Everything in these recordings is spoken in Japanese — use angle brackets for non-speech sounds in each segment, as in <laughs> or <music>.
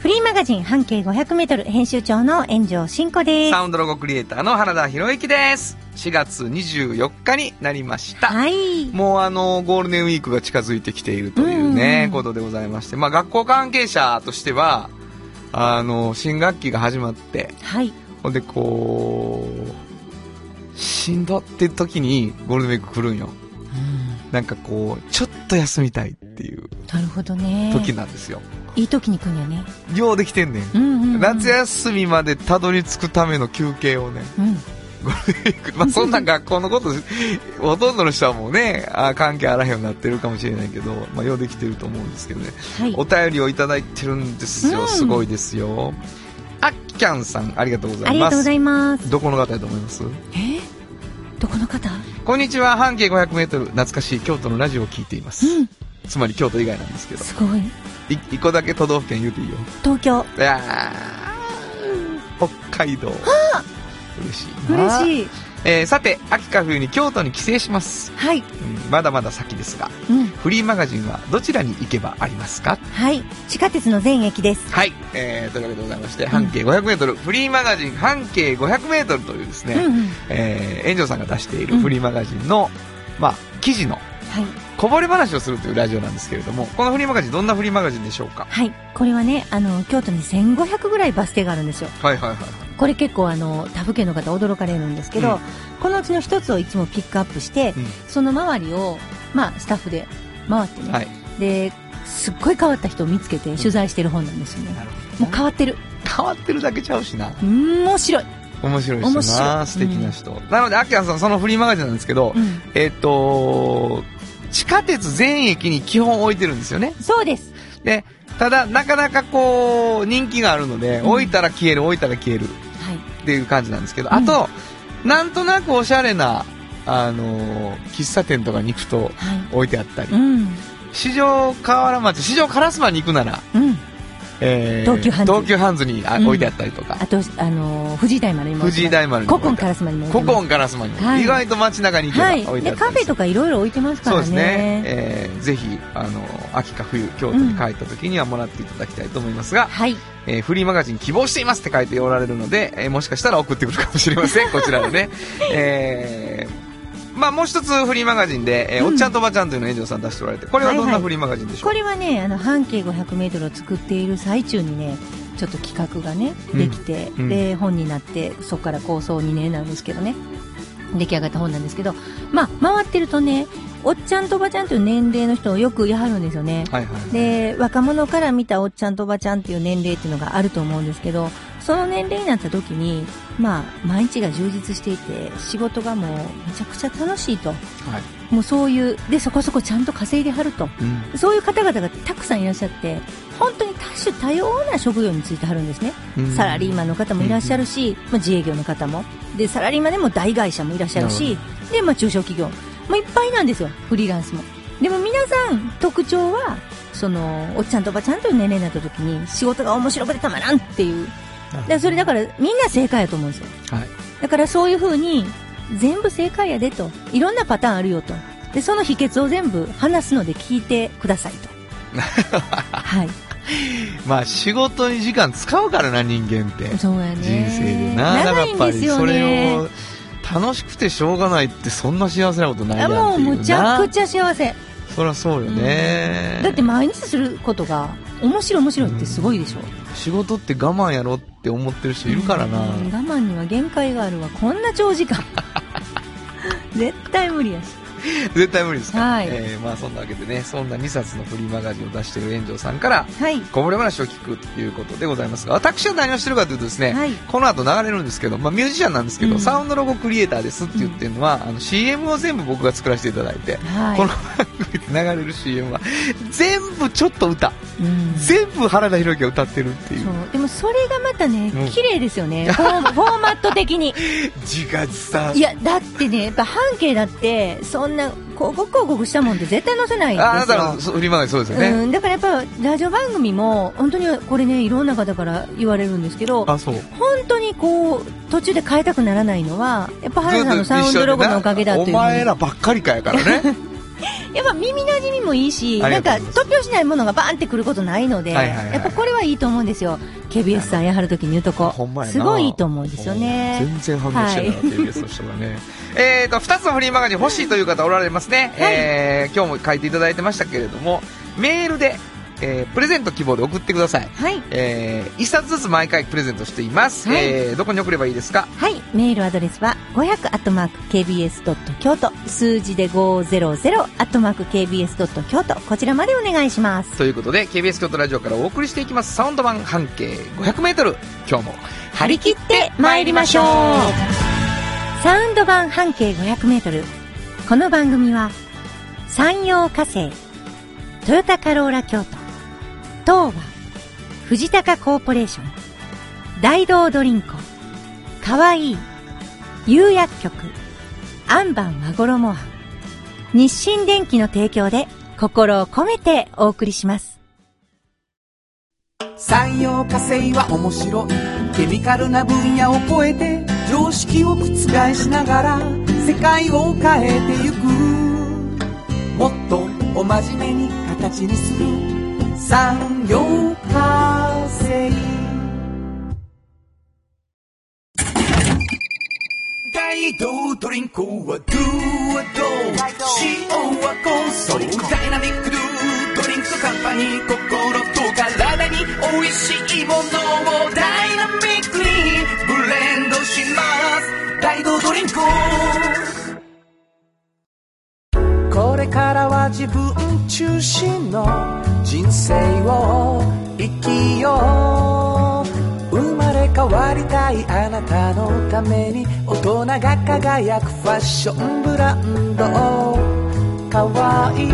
フリーマガジン半径500メートル編集長の炎上真子です。サウンドロゴクリエイターの原田博之です。4月24日になりました。はい。もうあの、ゴールデンウィークが近づいてきているというね、うんことでございまして、まあ学校関係者としては、あの、新学期が始まって、はい。ほんでこう、しんどって時にゴールデンウィーク来るんよ。なんかこう、ちょっと休みたいっていうなるほどね。時なんですよ。いい時に来んやね。ようできてんねん。うんうん、うん。夏休みまでたどり着くための休憩をね、うん。<laughs> まあそんな学校のこと、ほとんどの人はもうね、あ関係あらへんようになってるかもしれないけど、まあようできてると思うんですけどね。はい。お便りをいただいてるんですよ。うんすごいですよ。あっきゃんさん、ありがとうございます。ありがとうございます。どこの方だと思います？え？どこの方？こんにちは、半径500メートル、懐かしい京都のラジオを聞いています。うん。つまり京都以外なんですけど。すごい。い一個だけ都道府県言うていいよ。東京。いやー北海道。嬉しい。嬉しい。えー、さて、秋か冬に京都に帰省します。はい。うんまだまだ先ですが、うん。フリーマガジンはどちらに行けばありますか？はい。地下鉄の全駅です。はい、えー、というわけでございまして、半径500メートル、フリーマガジン半径500メートルというですね、うんうん。えー、炎上さんが出しているフリーマガジンの、まあ、記事のはい。こぼれ話をするというラジオなんですけれども、このフリーマガジンどんなフリーマガジンでしょうか？はい。これはね、あの、京都に1500ぐらいバス停があるんですよ。はいはいはい。これ結構あの、他府県の方驚かれるんですけど、うんこのうちの一つをいつもピックアップして、うんその周りを、まあ、スタッフで回ってね、はい。で、すっごい変わった人を見つけて取材してる本なんですよね。なるほもう変わってる。変わってるだけちゃうしな。面白い。面白い人面白な。い素敵な人。なので、アキラさん、そのフリーマガジンなんですけど、うん。えっ、と、地下鉄全駅に基本置いてるんですよね。そうです。で、ただ、なかなかこう、人気があるので、うん置いたら消える、置いたら消えるはい。っていう感じなんですけど、うんあと、なんとなくおしゃれな、あのー喫茶店とかに行くとはい。置いてあったり、うん。四条河原町、四条烏丸に行くなら、うん。えー東急ハンズ東急ハンズにあうん置いてあったりとか、あと、あのー、藤井大丸にも。藤井大丸にも古今カラスマにも。古今烏丸にも、はい意外と街中に行けばはい。で、置いてあったりカフェとかいろいろ置いてますからね。そうですね。えーぜひ、あの、秋か冬、京都に帰った時にはもらっていただきたいと思いますが、はい。えーフリーマガジン希望していますって書いておられるので、えーもしかしたら送ってくるかもしれません。こちらでね。<laughs> えーまあもう一つフリーマガジンで、えーうん。おっちゃんとおばちゃんというのを炎上さん出しておられて、これはどんはいはい。なフリーマガジンでしょう？これはね、あの、半径500メートルを作っている最中にね、ちょっと企画がね、うんできて、うんで、本になって、そこから構想2年なんですけどね、出来上がった本なんですけど、まあ、回ってるとね、おっちゃんとおばちゃんという年齢の人をよくやはるんですよね。はいはい。で、若者から見たおっちゃんとおばちゃんっていう年齢っていうのがあると思うんですけど、その年齢になった時に、まあ、毎日が充実していて、仕事がもうめちゃくちゃ楽しいと。はい。もうそういう、で、そこそこちゃんと稼いではると。うん。そういう方々がたくさんいらっしゃって、本当に多種多様な職業についてはるんですね。うんサラリーマンの方もいらっしゃるし、まあ、自営業の方も。で、サラリーマンでも大会社もいらっしゃるなし、で、まあ、中小企業。もういっぱいなんですよ、フリーランスも。でも皆さん、特徴は、その、おっちゃんとおばちゃんという年齢になった時に、仕事が面白くてたまらんっていう。でそれだから、みんな正解やと思うんですよ。はい。だからそういう風に、全部正解やでと。いろんなパターンあるよと。で、その秘訣を全部話すので聞いてくださいと。はい。<laughs> まあ仕事に時間使うからな、人間って。そうやね。人生でな。長いんですよだからやっぱりそれねを。楽しくてしょうがないってそんな幸せなことないやあん。もうむちゃくちゃ幸せ。そりゃそうよね、だって毎日することが面白い面白いってすごいでしょ。仕事って我慢やろって思ってる人いるからな、うん我慢には限界があるわ。こんな長時間。<laughs> 絶対無理やし。<laughs> 絶対無理ですか？ら。はいえーまあそんなわけでね、そんな2冊のフリーマガジンを出している炎上さんから、はい。こぼれ話を聞くということでございますが、私は何をしてるかというとですね、はいこの後流れるんですけど、まあミュージシャンなんですけど、うんサウンドロゴクリエイターですって言ってるのは、あの CM を全部僕が作らせていただいて、はい。この番組で流れる CM は、全部ちょっと歌、うん全部原田裕之が歌ってるっていう。でもそれがまたねうん、綺麗ですよね。<laughs> フォーフォーマット的に。自画自賛いや、だってね、やっぱ半径だって、そんな、広告広告したもんって絶対載せないんですよ。ああなたのそうフリーマガジンそうですよね、うん、だからやっぱ、ラジオ番組も、本当にこれね、いろんな方から言われるんですけど、あそう本当にこう、途中で変えたくならないのは、やっぱ原田さんのサウンドロゴのおかげだという。お前らばっかりかやからね <laughs> <laughs> やっぱ耳馴染みもいいし、なんか突拍子ないものがバーンってくることないので、はいはいはいやっぱこれはいいと思うんですよ。KBS さんやはるときに言うとこすごいいいと思うんですよね。全然反応してないな、TBS の人がね。<laughs> えーと、2つのフリーマガジン欲しいという方おられますね。えー今日も書いていただいてましたけれども、メールで、えープレゼント希望で送ってください。はい。えー、1冊ずつ毎回プレゼントしています。はいえーどこに送ればいいですか？はい。メールアドレスは、500 kbs 京都、数字で500 kbs 京都、こちらまでお願いします。ということで、KBS 京都ラジオからお送りしていきます、サウンド版半径500メートル。今日も、張り切って参りましょうサウンド版半径500メートル。この番組は、山陽火星、トヨタカローラ京都、東和、藤高コーポレーション、大道ドリンコ、かわいい、釉薬局、アンバン和衣庵、日清電機の提供で心を込めてお送りします。産業化成は面白い。ケミカルな分野を超えて常識を覆しながら世界を変えてゆく。もっとお真面目に形にする。産業化成大道ドリンクはドゥはドゥ塩はコンソーダイナミックドゥドリンクカンパニー心と体に美味しいものをダイナミックにブレンドします。大道ドリンク。これからは自分中心の人生を生きよう生まれ変わりたいあなたのために大人が輝くファッションブランドかわいい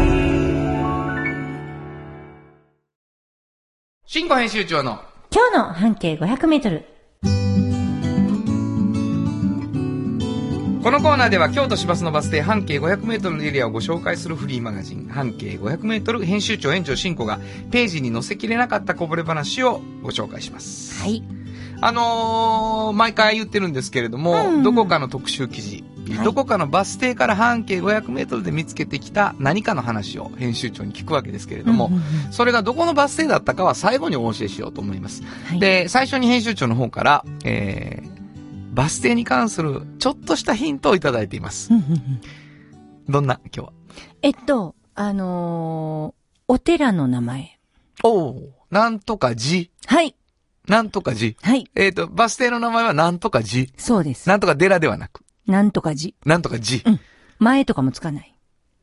新語編集長の、今日の半径500メートル。このコーナーでは京都市バスのバス停半径 500m のエリアをご紹介するフリーマガジン半径 500m 編集長園長進行がページに載せきれなかったこぼれ話をご紹介します。はい。あのー、毎回言ってるんですけれども、うんどこかの特集記事、はいどこかのバス停から半径 500m で見つけてきた何かの話を編集長に聞くわけですけれども、うんうんうんそれがどこのバス停だったかは最後にお教えしようと思います。はい、で、最初に編集長の方から、えー、バス停に関するちょっとしたヒントをいただいています。うんうんうんどんな、今日は。えっと、あのーお寺の名前。おおなんとか寺。はい。なんとか寺。はい。えっ、と、バス停の名前はなんとか寺。そうです。なんとか寺ではなく、なんとか寺。なんとか寺。うん前とかもつかない。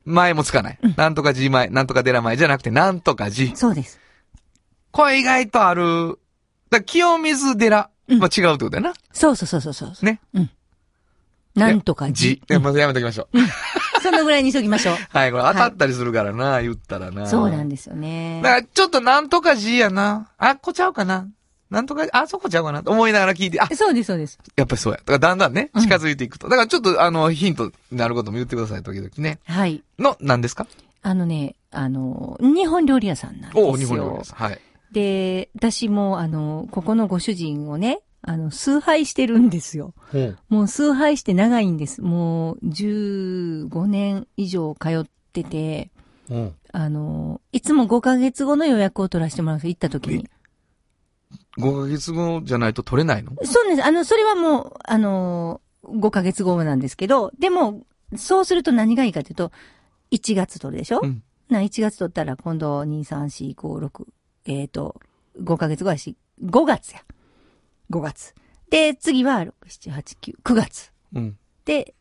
前もつかない。なんとか寺前、なんとか寺前じゃなくて、なんとか寺。そうです。これ意外とある。だ清水寺は違うってことだよな。そうそうそうそうそう。ね。うん。なんとか寺。寺。まずやめときましょう。そのぐらいにしときましょう。<laughs> はい、これ当たったりするからな、言ったらな。そうなんですよねだ。から、ちょっとなんとか寺やな。あ、こちゃうかな。なんとか、あ、そこちゃうかな。と思いながら聞いて、あ、そうです、そうです。やっぱりそうや。だからだんだんね、うん近づいていくと。だからちょっと、あの、ヒントになることも言ってください、時々ね。はい。の、何ですか？あのね、あの、日本料理屋さんなんですよ。おお日本料理です。はい。で、私も、あの、ここのご主人をね、あの、崇拝してるんですよ。もう崇拝して長いんです。もう、15年以上通ってて、うん。あの、いつも5ヶ月後の予約を取らせてもらうんですよ、行った時に。5ヶ月後じゃないと取れないの？そうなんです。あの、それはもう、あの、5ヶ月後なんですけど、でも、そうすると何がいいかというと、1月取るでしょ、うんな、1月取ったら今度、2、3、4、5、6、えっ、と、5ヶ月後やし、5月や。5月。で、次は、6、7、8、9、9月。うん。で、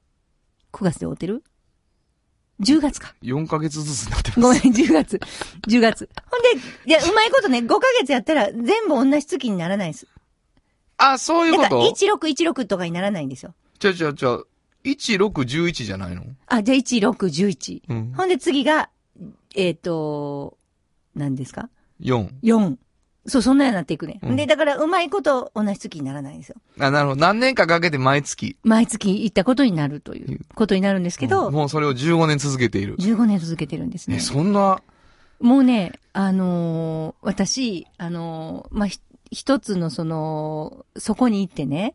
9月で終わってる？10月か。4ヶ月ずつになってます。ごめん、10月。10月。ほんで、いや、うまいことね、5ヶ月やったら全部同じ月にならないです。あ、そういうだから、こと1616とかにならないんですよ。ちょちょちょ、1611じゃないの？あ、じゃあ1611。うん。ほんで次が、えっ、と、何ですか？4。?4。そう、そんなようになっていくね。うんで、だから、うまいこと同じ月にならないんですよ。あ、なるほど。何年かかけて毎月。毎月行ったことになるということになるんですけど、うんもうそれを15年続けている。15年続けてるんですねえ、。そんな、もうね、あのー私、あのーまあ、ひ一つのその、そこに行ってね、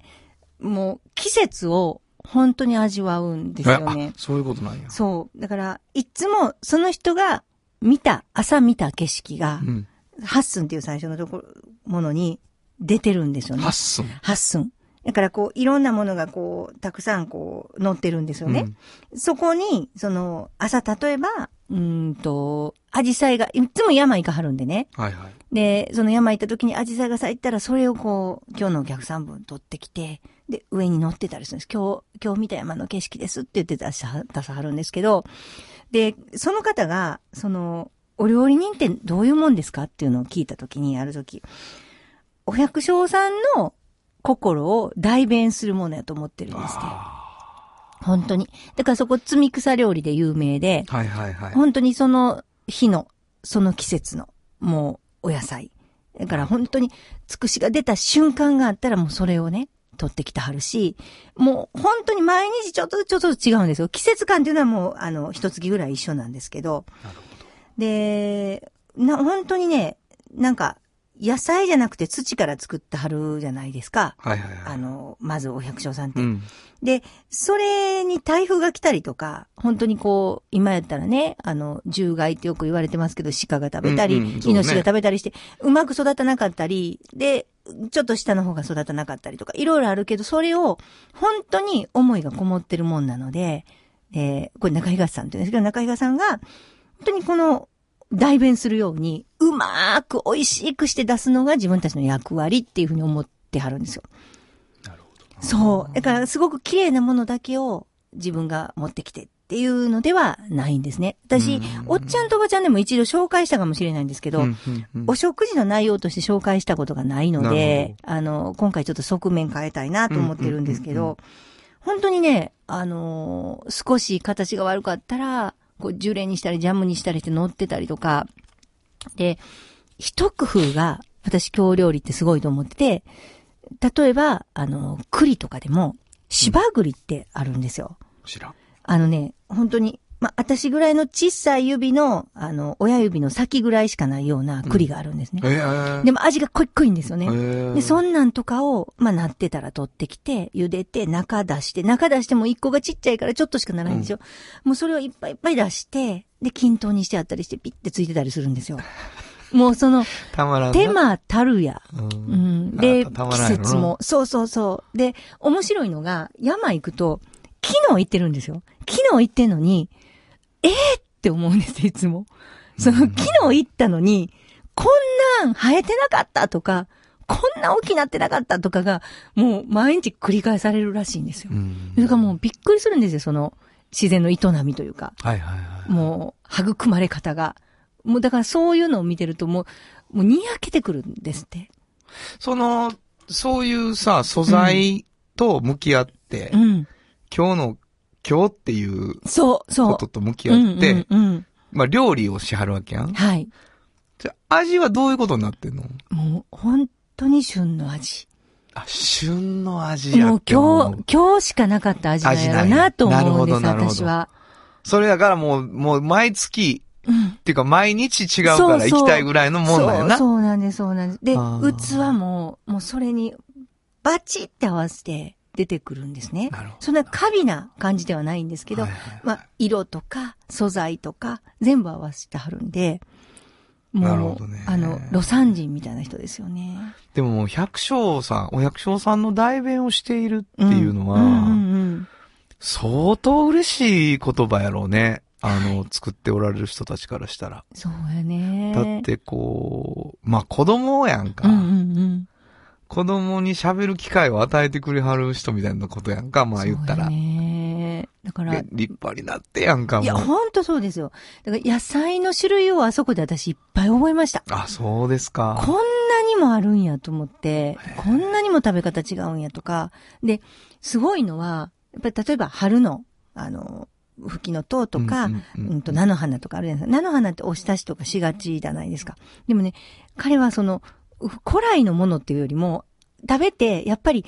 もう季節を本当に味わうんですよえねあ。そういうことなんや。そう。だから、いつもその人が見た、朝見た景色がう、ん。ハッスンっていう最初のところ、ものに出てるんですよね。ハッスン。ハッスン。だからこう、いろんなものがこう、たくさんこう、載ってるんですよね。そこに、その、朝例えば、うーんと、アジサイが、いつも山行かはるんでね。はいはい。で、その山行った時にアジサイが咲いたら、それをこう、今日のお客さん分取ってきて、で、上に乗ってたりするんです。今日、今日見た山の景色ですって言って出さはるんですけど、で、その方が、その、お料理人ってどういうもんですかっていうのを聞いた時に、ある時、お百姓さんの心を代弁するものやと思ってるんですって。本当に。だからそこ、積み草料理で有名で、はいはいはい。本当にその日の、その季節の、もう、お野菜。だから本当に、つくしが出た瞬間があったらもうそれをね、取ってきてはるし、もう本当に毎日ちょっとちょっと違うんですよ。季節感っていうのはもう、あの、一月ぐらい一緒なんですけど。で、な、本当にね、なんか、野菜じゃなくて土から作ってはるじゃないですか。はいはいはい。あの、まずお百姓さんって。うん。で、それに台風が来たりとか、本当にこう、今やったらね、あの、獣害ってよく言われてますけど、鹿が食べたり、うんうんねイノシシが食べたりして、うまく育たなかったり、で、ちょっと下の方が育たなかったりとか、いろいろあるけど、それを、本当に思いがこもってるもんなので、えーこれ中東さんって言うんですけど、中東さんが、本当にこの、代弁するように、うまーく美味しくして出すのが自分たちの役割っていうふうに思ってはるんですよ。なるほど。そう。だから、すごく綺麗なものだけを自分が持ってきてっていうのではないんですね。私、おっちゃんとおばちゃんでも一度紹介したかもしれないんですけど、うんうんうんお食事の内容として紹介したことがないのなで、あの、今回ちょっと側面変えたいなと思ってるんですけうんうんうんど、本当にね、あのー少し形が悪かったら、こう、ジュレにしたりジャムにしたりして乗ってたりとか、で、一工夫が、私京料理ってすごいと思ってて、例えば、あの、栗とかでも、芝栗ってあるんですよ。知らん。あのね、本当に、まあ、私ぐらいの小さい指の、あの、親指の先ぐらいしかないような栗があるんですね。えー、でも味が濃い濃いんですよね。えーで、そんなんとかを、まあ、なってたら取ってきて、茹でて、中出して、中出しても一個がちっちゃいからちょっとしかならないんですよ。もうそれをいっぱいいっぱい出して、で、均等にしてあったりして、ピッてついてたりするんですよ。<laughs> もうその、たまらんな。手間たるや。うん、うん。で、季節も、そうそうそう。で、面白いのが、山行くと、昨日行ってるんですよ。昨日行ってんのに、えー、って思うんですよ、いつも。その、昨日行ったのに、こんなん生えてなかったとか、こんな大きなってなかったとかが、もう毎日繰り返されるらしいんですよう。ん。それからもうびっくりするんですよ、その、自然の営みというか。はいはいはい。もう、育まれ方が。もうだからそういうのを見てるともう、もうにやけてくるんですって。その、そういうさ、素材と向き合って、うん。今日の、今日っていうそう、そう。ことと向き合って、うんうんうんまあ料理をしはるわけやん。はい。じゃあ味はどういうことになってんの？もう、本当に旬の味。あ、旬の味やもう今日、今日しかなかった味なんやろ味なと思うんです、私は。それだからもう、もう毎月、うん。っていうか毎日違うから行きたいぐらいのもんなんやな。そう、そうなんです、そうなんです。で、器も、もうそれに、バチって合わせて出てくるんですね。そんな過敏な感じではないんですけど、はいはいはいまあ、色とか素材とか全部合わせてはるんで、もう、ねあの、魯山人みたいな人ですよね。でももう百姓さん、お百姓さんの代弁をしているっていうのは、うんうんうん相当嬉しい言葉やろうね。あの、作っておられる人たちからしたら。そうやね。だっ、てこう、まあ子供やんか。うんうんうん。子供に喋る機会を与えてくれはる人みたいなことやんか、まあ言ったら。ね。だから、で立派になってやんかも。いや、ほんとそうですよ。だから野菜の種類をあそこで私いっぱい覚えました。あ、そうですか。こんなにもあるんやと思って、こんなにも食べ方違うんやとか。で、すごいのは、やっぱり例えば春の、あの、吹きの塔とか、ううんんうんうんと菜の花とかあるじゃないですか。菜の花ってお浸しとかしがちじゃないですか。でもね、彼はその、う古来のものっていうよりも、食べて、やっぱり、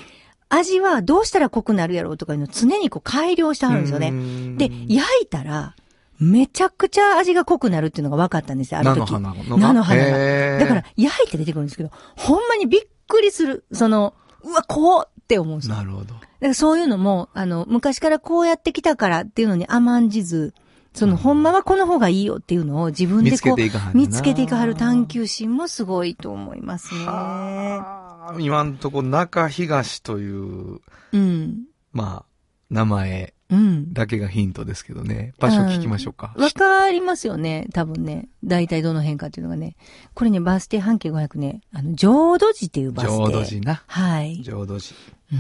味はどうしたら濃くなるやろうとかいうのを常にこう改良してはるんですよね。ねで、焼いたら、めちゃくちゃ味が濃くなるっていうのが分かったんですよ、ある時。菜の花菜の花が。だから、焼いて出てくるんですけど、ほんまにびっくりする。その、うわ、こうって思うんですよ。だなるほど。からそういうのも、あの、昔からこうやってきたからっていうのに甘んじず、その、ほんまはこの方がいいよっていうのを自分で見つけこう、見つけていかはる探求心もすごいと思いますね。はあ今んとこ中東という、うん。まあ、名前うん。だけがヒントですけどね。場所聞きましょうか。わかりますよね。多分ね。大体どの辺かっていうのがね。これね、バース停半径500ね、あの、浄土寺っていうバース停。浄土寺な。はい。浄土寺。うん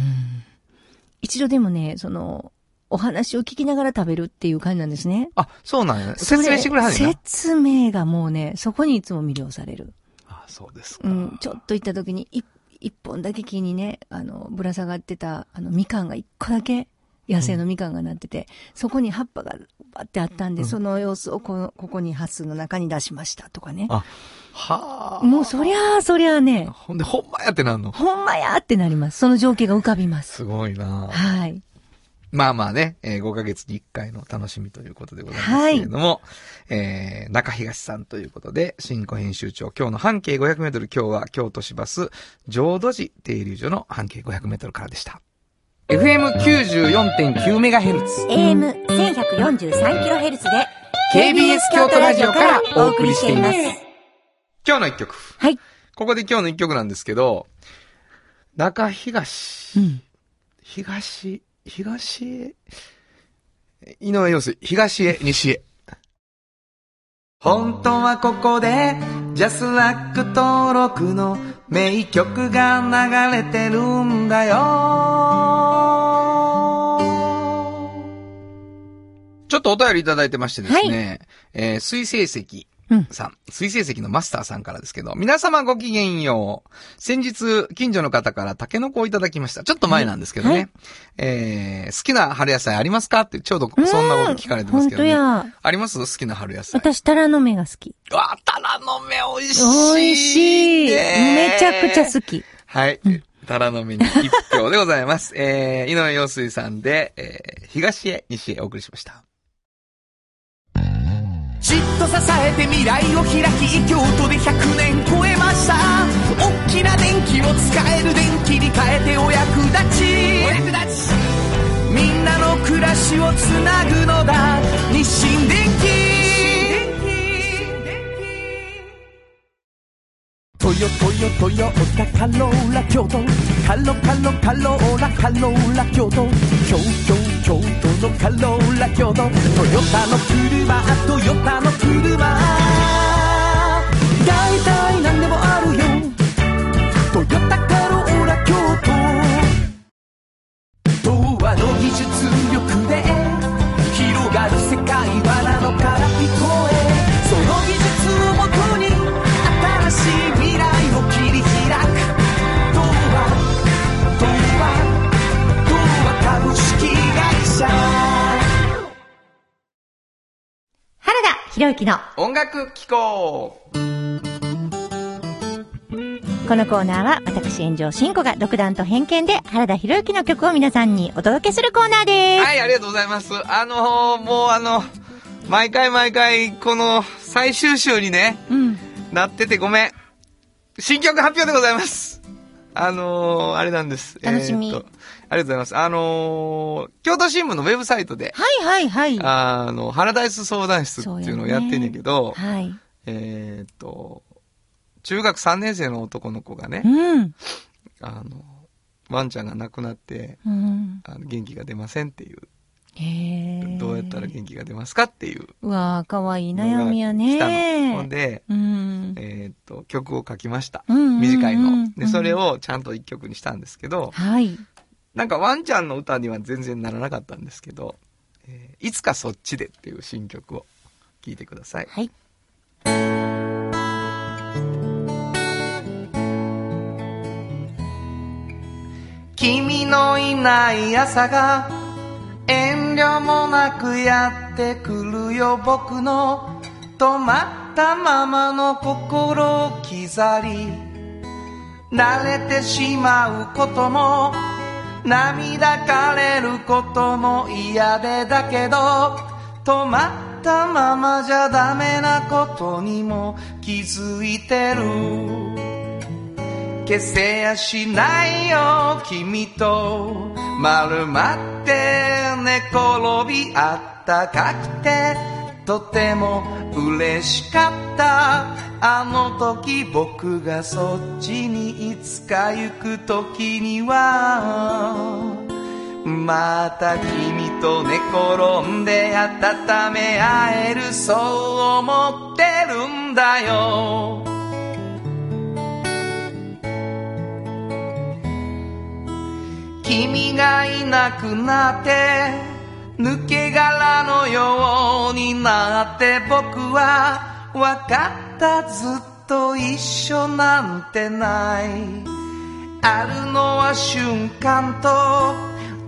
一度でもね、その、お話を聞きながら食べるっていう感じなんですね。あ、そうなんや。説明してくれはんね。説明がもうね、そこにいつも魅了される。あ、そうですか。うん、ちょっと行った時に、一一本だけ木にね、あの、ぶら下がってた、あの、みかんが一個だけ、野生のみかんがなってて、そこに葉っぱがバってあったんで、その様子をこの、ここにハスの中に出しましたとかね。あ、はあ。もうそりゃあ、そりゃあね、ほんで、ほんまやってなんの？ほんまやってなります。その情景が浮かびます。すごいなはい。まあまあね、えー5ヶ月に1回の楽しみということでございますけれども、えー、中東さんということで、新庫編集長、今日の半径500メートル、今日は京都市バス、浄土寺停留所の半径500メートルからでした。FM94.9MHz、AM1143kHz で、KBS 京都ラジオからお送りしています。今日の一曲。はい。ここで今日の一曲なんですけど、中東、うん。東、東へ、井上陽水、東へ、西へ。本当はここで、ジャスラック登録の名曲が流れてるんだよ。ちょっとお便りいただいてましてですね、えー水星石うん。さん、水星石のマスターさんからですけど、皆様ごきげんよう。先日、近所の方からタケノコをいただきました。ちょっと前なんですけどね。はいえー好きな春野菜ありますか？って、ちょうどそんなこと聞かれてますけど、ね。あります？好きな春野菜。私、タラの芽が好き。わあ、タラの芽美味しい。美味しい。ねめちゃくちゃ好き。はい。タラの芽に一票でございます。えー、井上陽水さんで、えー、東へ、西へお送りしました。じっと支えて未来を開き京都で100年超えました。大きな電気を使える電気に変えてお役立ち。お役立ち。みんなの暮らしをつなぐのだ。日清電気トヨトヨトヨタカローラ京都。カロカロカローラカローラ京都。京京京都のカローラ京都トヨタの車トヨタの車。大体何でもあるよ。トヨタカローラ京都。童話の技術力で原田博之の音楽機構このコーナーは私炎上真子が独断と偏見で原田博之の曲を皆さんにお届けするコーナーです。はい、ありがとうございます。あのーもうあの、毎回毎回、この最終週にね、うん。なっててごめん。新曲発表でございます。あのーあれなんです。楽しみえーありがとうございます。あのー京都新聞のウェブサイトで、はいはいはい。あの、ハラダイス相談室っていうのをやってんねんけど、はい。えーっと、中学3年生の男の子がねう、ん。あの、ワンちゃんが亡くなって、うん。あの元気が出ませんっていう。どうやったら元気が出ますかっていううわー、かわいい悩みや来たの。ね。ほんで、うん。えーっと、曲を書きました。うんうんうん短いの。で、うんそれをちゃんと一曲にしたんですけど、はい。なんかワンちゃんの歌には全然ならなかったんですけど、ええーいつかそっちでっていう新曲を聴いてください。はい。君のいない朝が遠慮もなくやってくるよ僕の止まったままの心を刻り慣れてしまうことも涙枯れることも嫌でだけど止まったままじゃダメなことにも気づいてる。消せやしないよ君と丸まって転びあったかくてとても嬉しかった。あの時僕がそっちにいつか行く時にはまた君と寝転んで温め合えるそう思ってるんだよ。君がいなくなって抜け殻のようになって僕は分かったずっと一緒なんてない。あるのは瞬間と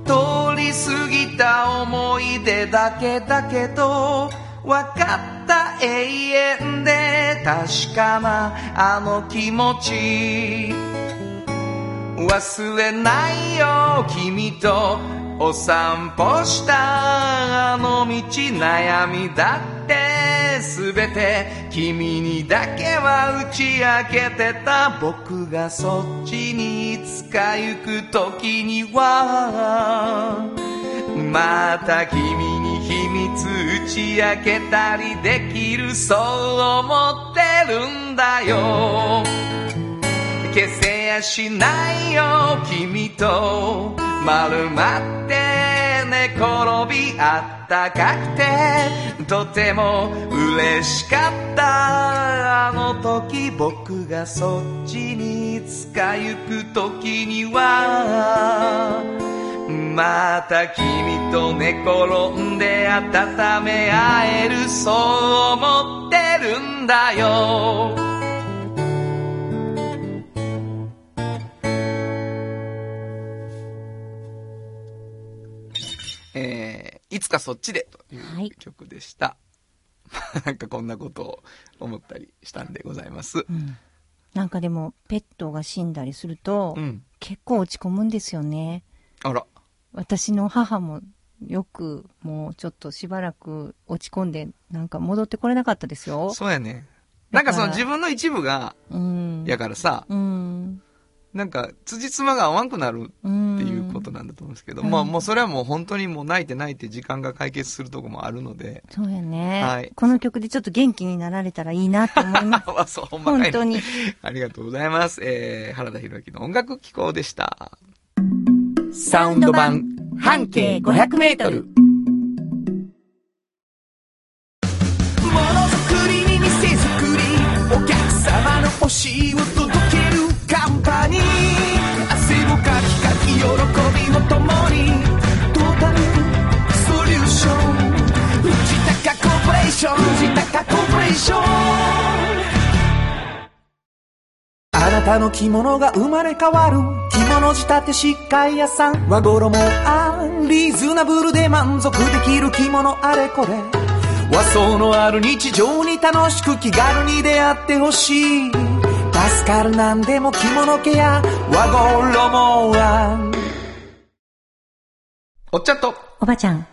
通り過ぎた思い出だけだけど分かった永遠で確かなあの気持ち。忘れないよ君とお散歩したあの道悩みだって全て君にだけは打ち明けてた僕がそっちにいつか行く時には。また君に秘密打ち明けたりできるそう思ってるんだよ。消せやしないよ君と丸まって寝転びあったかくてとても嬉しかったあの時僕がそっちにいつか行く時にはまた君と寝転んで温め合えるそう思ってるんだよいつかそっちでとはいいう曲でした。<laughs> なんかこんなことを思ったりしたんでございます。うん。なんかでも、ペットが死んだりすると、うん。結構落ち込むんですよね。あら。私の母もよくもうちょっとしばらく落ち込んで、なんか戻ってこれなかったですよ。そうやね。なんかその自分の一部が、うん。やからさ、うん。なんか、辻褄が合わんくなるうん。っていうことなんだと思うんですけど、うんまあもうそれはもう本当にもう泣いて泣いて時間が解決するとこもあるので、そうやね。はいこの曲でちょっと元気になられたらいいなって思います。<laughs> あ、そう、ほん本当に。<laughs> ありがとうございます。えー、原田博之の音楽機構でした。サウンド版半径500メートル。ものづくりに店づくりお客様の欲しいション藤高コレーションあなたの着物が生まれ変わる着物仕立て疾患屋さん和衣あリーズナブルで満足できる着物あれこれ和装のある日常に楽しく気軽に出会ってほしい助かるなんでも着物ケア和衣あおっちゃんと、おばちゃん。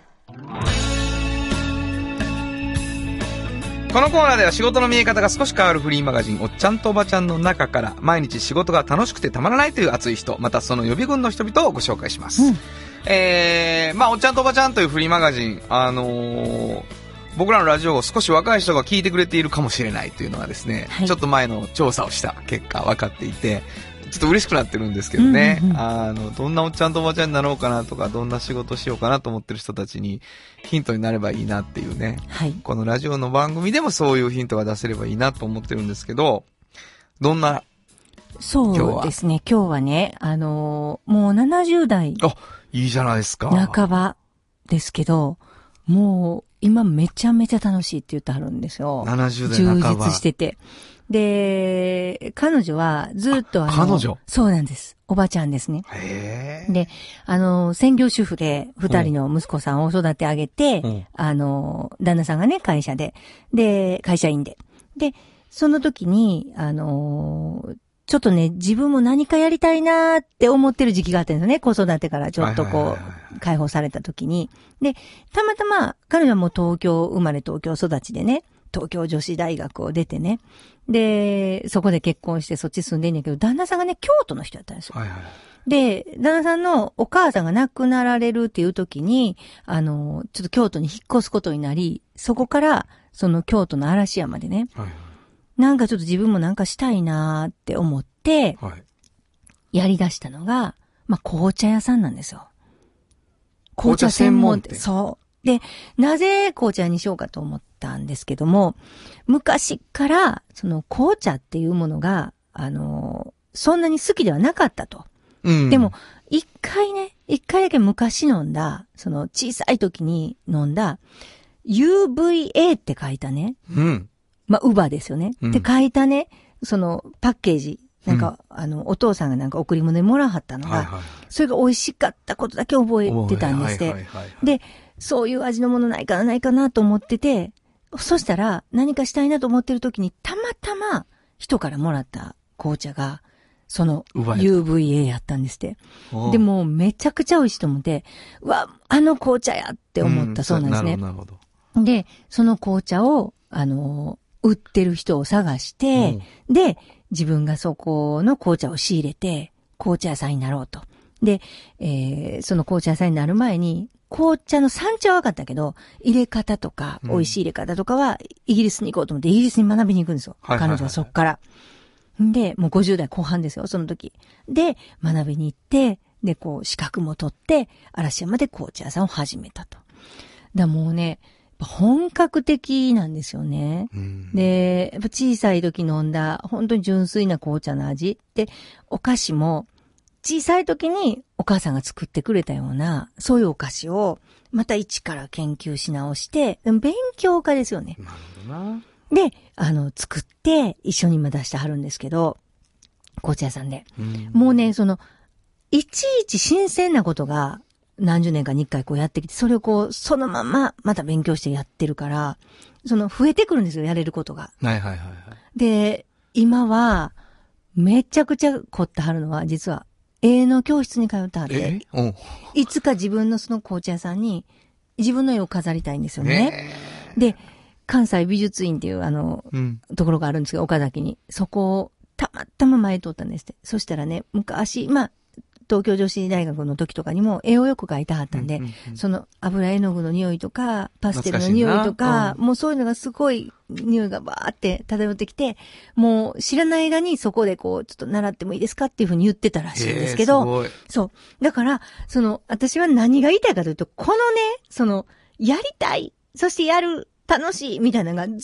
このコーナーでは仕事の見え方が少し変わるフリーマガジン、おっちゃんとおばちゃんの中から、毎日仕事が楽しくてたまらないという熱い人、またその予備軍の人々をご紹介します。うんえー、まあ、おっちゃんとおばちゃんというフリーマガジン、あのー僕らのラジオを少し若い人が聞いてくれているかもしれないというのがですね、はいちょっと前の調査をした結果分かっていて、ちょっと嬉しくなってるんですけどね、うんうんうんあの、どんなおっちゃんとおばちゃんになろうかなとか、どんな仕事しようかなと思ってる人たちにヒントになればいいなっていうね、はい。このラジオの番組でもそういうヒントが出せればいいなと思ってるんですけど、どんな、そうですね。今日は？ね、あのーもう70代あ、いいじゃないですか。半ばですけど、もう、今めちゃめちゃ楽しいって言ってはるんですよ。70代充半ば。実してて。で、彼女はずっとあの、あ彼女？そうなんです。おばちゃんですね。で、あの、専業主婦で二人の息子さんを育て上げて、うんあの、旦那さんがね、会社で、で、会社員で。で、その時に、あの、ちょっとね、自分も何かやりたいなーって思ってる時期があったんですよね。子育てからちょっとこう、解放された時に。で、たまたま、彼女はもう東京生まれ東京育ちでね、東京女子大学を出てね。で、そこで結婚してそっち住んでんねんけど、旦那さんがね、京都の人だったんですよ。はいはい。で、旦那さんのお母さんが亡くなられるっていう時に、あの、ちょっと京都に引っ越すことになり、そこから、その京都の嵐山でね、はいなんかちょっと自分もなんかしたいなーって思って、はい。はい。やり出したのが、まあ、紅茶屋さんなんですよ。紅茶専門店そう。で、なぜ紅茶にしようかと思ったんですけども、昔から、その紅茶っていうものが、あの、そんなに好きではなかったと。うん。でも、、一回ね、一回だけ昔飲んだ、その小さい時に飲んだ、UVA って書いたね、うん。まあ、ウバですよね。うんって書いたね、そのパッケージ、なんか、あの、お父さんがなんか贈り物でもらはったのが、はいはい。それが美味しかったことだけ覚えてたんですって。で、そういう味のものないかな、ないかなと思ってて、そしたら何かしたいなと思ってる時に、たまたま人からもらった紅茶が、その UVA やったんですって。うんでも、めちゃくちゃ美味しいと思って、うわ、あの紅茶やって思ったそうなんですね。なるほど、なるほど。で、その紅茶を、あの、売ってる人を探して、で、自分がそこの紅茶を仕入れて、紅茶屋さんになろうと。で、えーその紅茶屋さんになる前に、紅茶の産地は分かったけど、入れ方とか、うん美味しい入れ方とかは、イギリスに行こうと思って、イギリスに学びに行くんですよ。彼女はそっから。で、もう50代後半ですよ、その時。で、学びに行って、で、こう、資格も取って、嵐山で紅茶屋さんを始めたと。だもうね、本格的なんですよね。うん。で、やっぱ小さい時飲んだ、本当に純粋な紅茶の味。で、お菓子も、小さい時にお母さんが作ってくれたような、そういうお菓子を、また一から研究し直して、勉強家ですよね。なるほどな。で、あの、作って、一緒に今出してはるんですけど、紅茶屋さんで。うんもうね、その、いちいち新鮮なことが何十年かに一回こうやってきて、それをこう、そのまままた勉強してやってるから、その増えてくるんですよ、やれることが。はいはいはいはい。で、今は、めちゃくちゃ凝ってはるのは、実は、絵の教室に通ってはってえ、うん。いつか自分のその紅茶屋さんに、自分の絵を飾りたいんですよね。ねで、関西美術院っていうあの、え。うん。ところがあるんですけど、岡崎に。そこを、たまたま前通ったんですって。そしたらね、昔、まあ、東京女子大学の時とかにも絵をよく描いてはったんで、うんうんうんその油絵の具の匂いとか、パステルの匂いと懐かうんもうそういうのがすごい匂いがバーって漂ってきて、もう知らない間にそこでこう、ちょっと習ってもいいですかっていうふうに言ってたらしいんですけど、そう。だから、その、私は何が言いたいかというと、このね、その、やりたい、そしてやる、楽しい、みたいなのがずー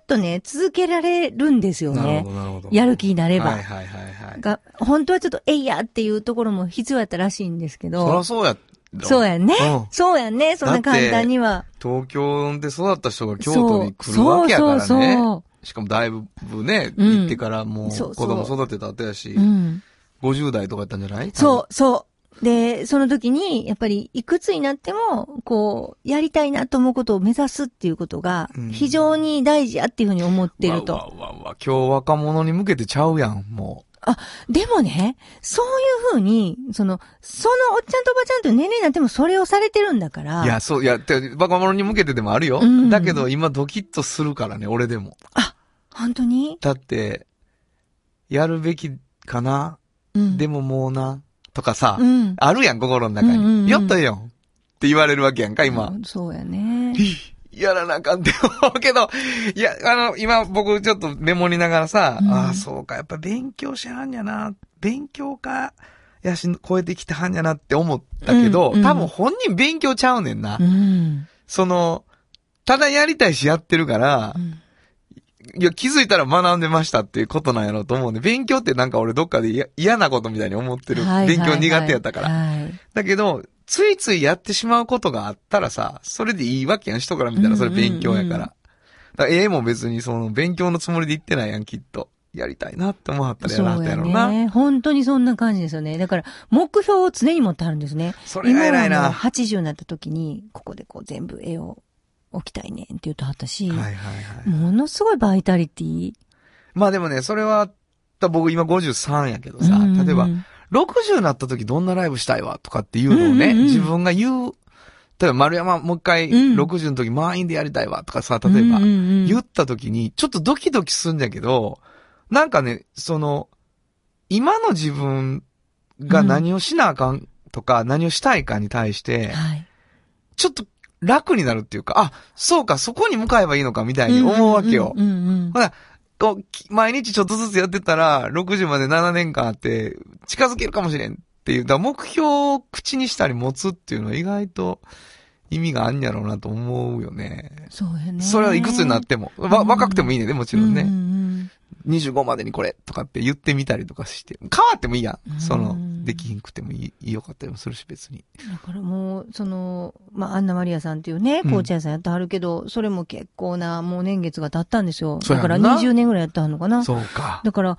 っとね、続けられるんですよねなるほ。ど、なるほど。やる気になれば。はいはいはいはい。が、本当はちょっと、えいやっていうところも必要やったらしいんですけそりゃど、そうやろ。そうやんねうん。そうやんね。そんな簡単には。東京で育った人が京都に来るわけやからね。そうそうそしかもだいぶね、うん行ってからもうそう子そう供育てた後やし、う。うん。50代とかやったんじゃない？そう、そう。で、その時に、やっぱり、いくつになっても、こう、やりたいなと思うことを目指すっていうことがうん、非常に大事やっていうふうに思ってるわと。わわわ今日若者に向けてちゃうやん、もでもね、そういうふうに、その、そのおっちゃんとおばちゃんと年齢になってもそれをされてるんだから。う。いや、そう、いや、て若者に向けてでもあるよ。うんだけど今ドキッとするからね、俺でも。本当に？だって、やるべきかな、うん。でももうな、とかさ、うん。あるやん、心の中に。うんうんうんやったらええやん。って言われるわけやんか、今。うんそうやね。やらなあかんって思うけど、いや、あの、今僕ちょっとメモりながらさ、うんああ、そうか、やっぱ勉強しはんやな、勉強か、やし、超えてきてはんやなって思ったけど、うんうん多分本人勉強ちゃうねんな。うん。その、ただやりたいしやってるからう、んいや、気づいたら学んでましたっていうことなんやろうと思うんで、勉強ってなんか俺どっかで嫌嫌なことみたいに思ってる。はいはいはい勉強苦手やったから。はい。だけど、ついついやってしまうことがあったらさ、それでいいわけやん、人から見たらそれ勉強やから。うんうんうんだから絵も別にその勉強のつもりで言ってないやん、きっと。やりたいなって思ったらやそうらはったややろうな。ね。本当にそんな感じですよね。だから、目標を常に持ってあるんですね。それが偉いな今はもう80になった時に、ここでこう全部絵を置きたいねんって言うとはったし、はいはいはい。ものすごいバイタリティ。まあでもね、それは、だ僕今53やけどさ、うんうんうん例えば、60になった時どんなライブしたいわとかっていうのをね、うんうんうん。自分が言う、例えば丸山もう一回うん。60の時満員でやりたいわとかさ、例えば言った時にちょっとドキドキするんだけど、なんかね、その、今の自分が何をしなあかんとか、何をしたいかに対して、はい。ちょっと楽になるっていうか、あ、そうか、そこに向かえばいいのかみたいに思うわけよ。ほら、こう、き毎日ちょっとずつやってたら、60まで7年間あって、近づけるかもしれんっていう。だ目標を口にしたり持つっていうのは意外と意味があんやろうなと思うよね。そうやね。それはいくつになっても。わ、うん若くてもいいね、でもちろんね。うんうん25までにこれとかって言ってみたりとかして。変わってもいいやん。そのう、んできひんくてもいい、よかったりもするし、別に。だからもう、その、まあ、アンナマリアさんっていうね、うんコーチ屋さんやってはるけど、それも結構な、もう年月が経ったんですよ。だからやんな20年ぐらいやってはるのかな。そうか。だから、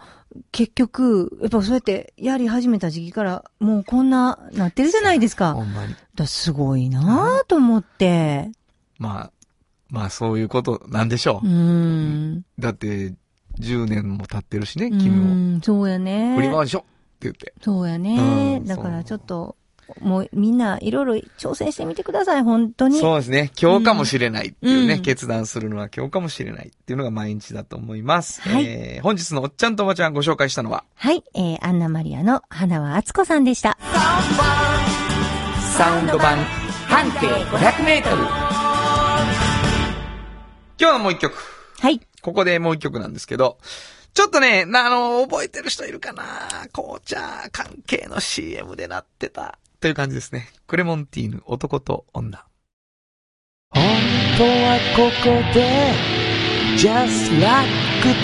結局、やっぱそうやってやり始めた時期から、もうこんな、なってるじゃないですか。ほんまに。らすごいなぁと思って。まあ、まあそういうことなんでしょうう。ん。だって、10年も経ってるしね、う君も。ん、そうやね。振り回しょ言って。そうやね。うんだからちょっと、もうみんないろいろ挑戦してみてください、本当に。そうですね。今日かもしれないっていうね、うん決断するのは今日かもしれないっていうのが毎日だと思います。はいえー、本日のおっちゃんとおばちゃんご紹介したのは、はい、えー、アンナマリアの花輪敦子さんでした。サウンド版半径500メートル。今日のもう一曲。はい。ここでもう一曲なんですけど、ちょっとね、あの、覚えてる人いるかな？紅茶関係の CM でなってた。という感じですね。クレモンティーヌ、男と女。本当はここで Just Like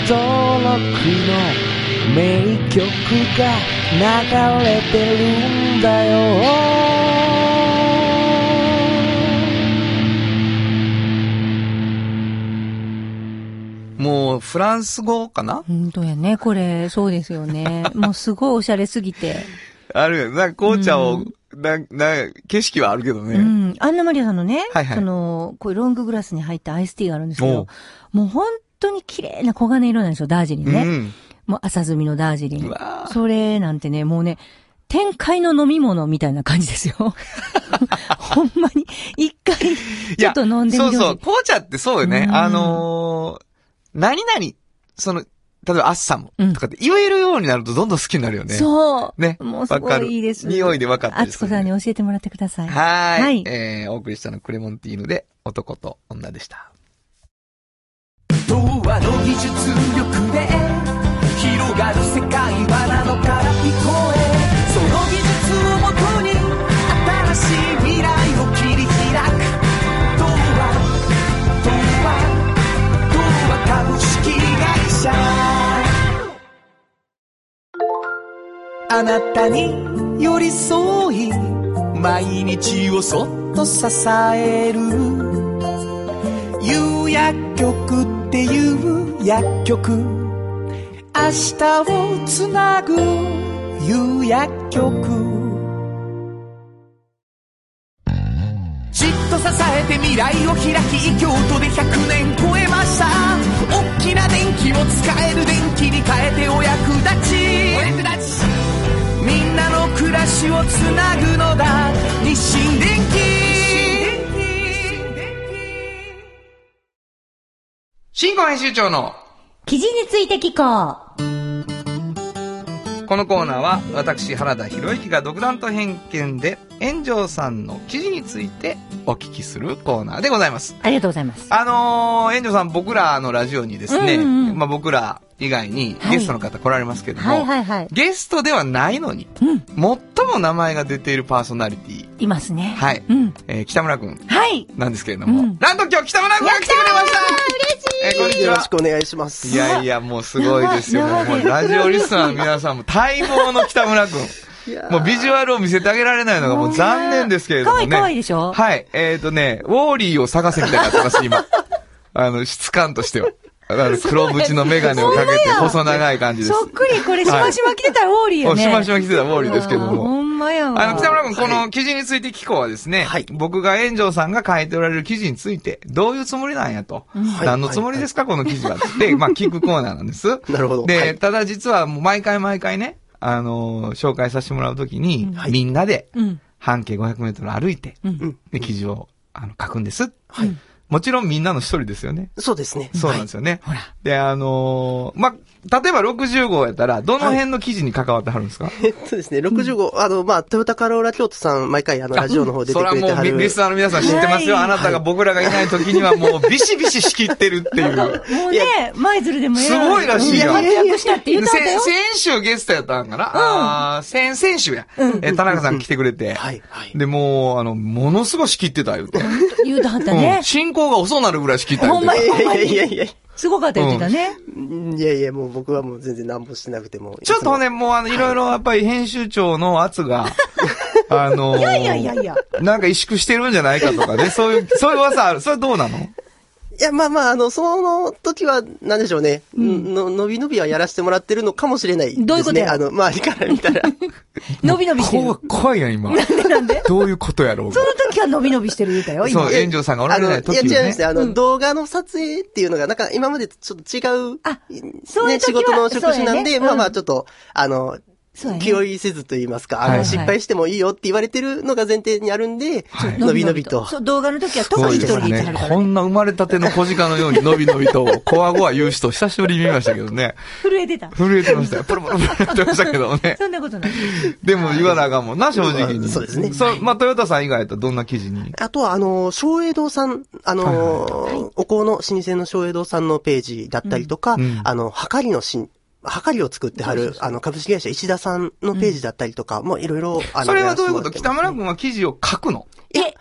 登録の名曲が流れてるんだよもう、フランス語かな？本当やね、これ、そうですよね。<laughs> もうすごいおしゃれすぎて。あるよ。なんか紅茶を、うんな、な、景色はあるけどね。うん。アンナマリアさんのね、はいはいその、こういうロンググラスに入ったアイスティーがあるんですけど、もう本当に綺麗な黄金色なんですよ、ダージリンね。うん。もう朝摘みのダージリンう。わーそれなんてね、もうね、天界の飲み物みたいな感じですよ。<laughs> ほんまに、一回、ちょっと飲んでみて。そうそう。紅茶ってそうよね。うんあのー、何々、その、例えばアッサムとかって言えるようになるとどんどん好きになるよね。そう。ねもうすごいいいです。匂いで分かったねつこさんに教えてもらってください。はーい。はいえー、お送りしたのはクレモンティーヌで男と女でした。童話の技術力で広がる世界はなのからあなたに寄り添い毎日をそっと支える。有薬局っていう薬局。明日をつなぐ有薬局。じっと支えて未来を開き京都で100年超えました。大きな電気を使える電気に変えてお役立ち。お役立ち。みんなの暮らしをつなぐのだ日清電新婚編集長の記事について聞こう。このコーナーは私原田博之が独断と偏見で炎上さんの記事についてお聞きするコーナーでございます。ありがとうございます。あのー、炎上さん僕らのラジオにですね、うんうんうんまあ僕ら以外にはいゲストの方来られますけども、はいはいはい。ゲストではないのに、うん。最も名前が出ているパーソナリティ、いますね。はいうん。えー北村くんはい。なんですけれども、うんなんと今日北村くんが来てくれましたえーこんにちはよろし。くお願いします。いやいや、もうすごいですよ。もうラジオリスナーの皆さんも待望の北村くん。もうビジュアルを見せてあげられないのがもう残念ですけれどもね。かわいいかわいいでしょ？はい。えっ、とね、ウォーリーを探せみたいになってます、今。あの、質感としては。あの黒縁のメガネをかけて細長い感じです。そっくり、これ、しましま着てたらウォーリーよね。しましま着てたウォーリーですけどあーほも。んまやわ。あの、北村君、この記事について聞こうはですね、はい僕が炎上さんが書いておられる記事について、どういうつもりなんやと。はい何のつもりですか、この記事は。って、まあ、聞くコーナーなんです。<laughs> なるほどで、はいただ実はもう毎回毎回ね、あのー紹介させてもらうときに、はいみんなでうん。半径500メートル歩いて、うん。で、記事を、あの、書くんです。はい。もちろんみんなの一人ですよね。そうですね。そうなんですよね。ほら。で、あのーまあ、例えば60号やったら、どの辺の記事に関わってはるんですか、<laughs> えっとですね、65、あの、まあ、トヨタカローラ京都さん、毎回あの、ラジオの方出てくれてそれはもう、はる。リスナーの皆さん知ってますよ。はいあなたが僕らがいない時にはもう、ビシビシ仕切ってるっていう。<laughs> もうね、舞鶴でもすごいらしいやん活躍したって言ったんだよ。先先週ゲストやったんかな、あー先、先週や。え、田中さん来てくれて。はい、はい。で、もう、あの、ものすごい仕切ってた言うて。言うたはったうんね。進行が遅なるぐらい仕切ったほんまにいやいやいやいやいすごかった言ってたね。や。いやいや、もう僕はもう全然何もしてなくても。ね、ちょっとね、もうあの、いろいろやっぱり編集長の圧が、あのーいやいやいやいや。なんか萎縮してるんじゃないかとかね、そういう、そういう噂ある。それどうなの？いや、まあまあ、あの、その時は、なんでしょうね。の、伸び伸びはやらせてもらってるのかもしれないですね。どういうことや？あの、周りから見たら。<laughs> 伸び伸びして怖る。怖いやん、今。なんで？どういうことやろうその時は伸び伸びしてる言うたよ、今そう、。炎上さんがおられない時あのいや、違はねうんです。ね。あの、動画の撮影っていうのが、なんか今までとちょっと違う、あそういうね、時は仕事の職種なんで、まあまあうんちょっと、あの、気負いせずと言いますか、あの、失敗してもいいよって言われてるのが前提にあるんで、はい伸び伸びと。そう、動画の時は特に一人で。こんな生まれたての小鹿のように伸び伸びと、こわごわ言う人久しぶりに見ましたけどね。震えてた。震えてましたよ。プルプルプル言ってましたけどね。そんなことない。でも言わなあかんもんな、正直に。そうですねそう、まあ、トヨタさん以外だとどんな記事に？あとは、あの、松栄堂さん、あの、お香の老舗の松栄堂さんのページだったりとか、うんあの、はかりのしはかりを作ってはる、あの、株式会社石田さんのページだったりとか、もういろいろ、あの、それはどういうこと？北村君は記事を書くの？え、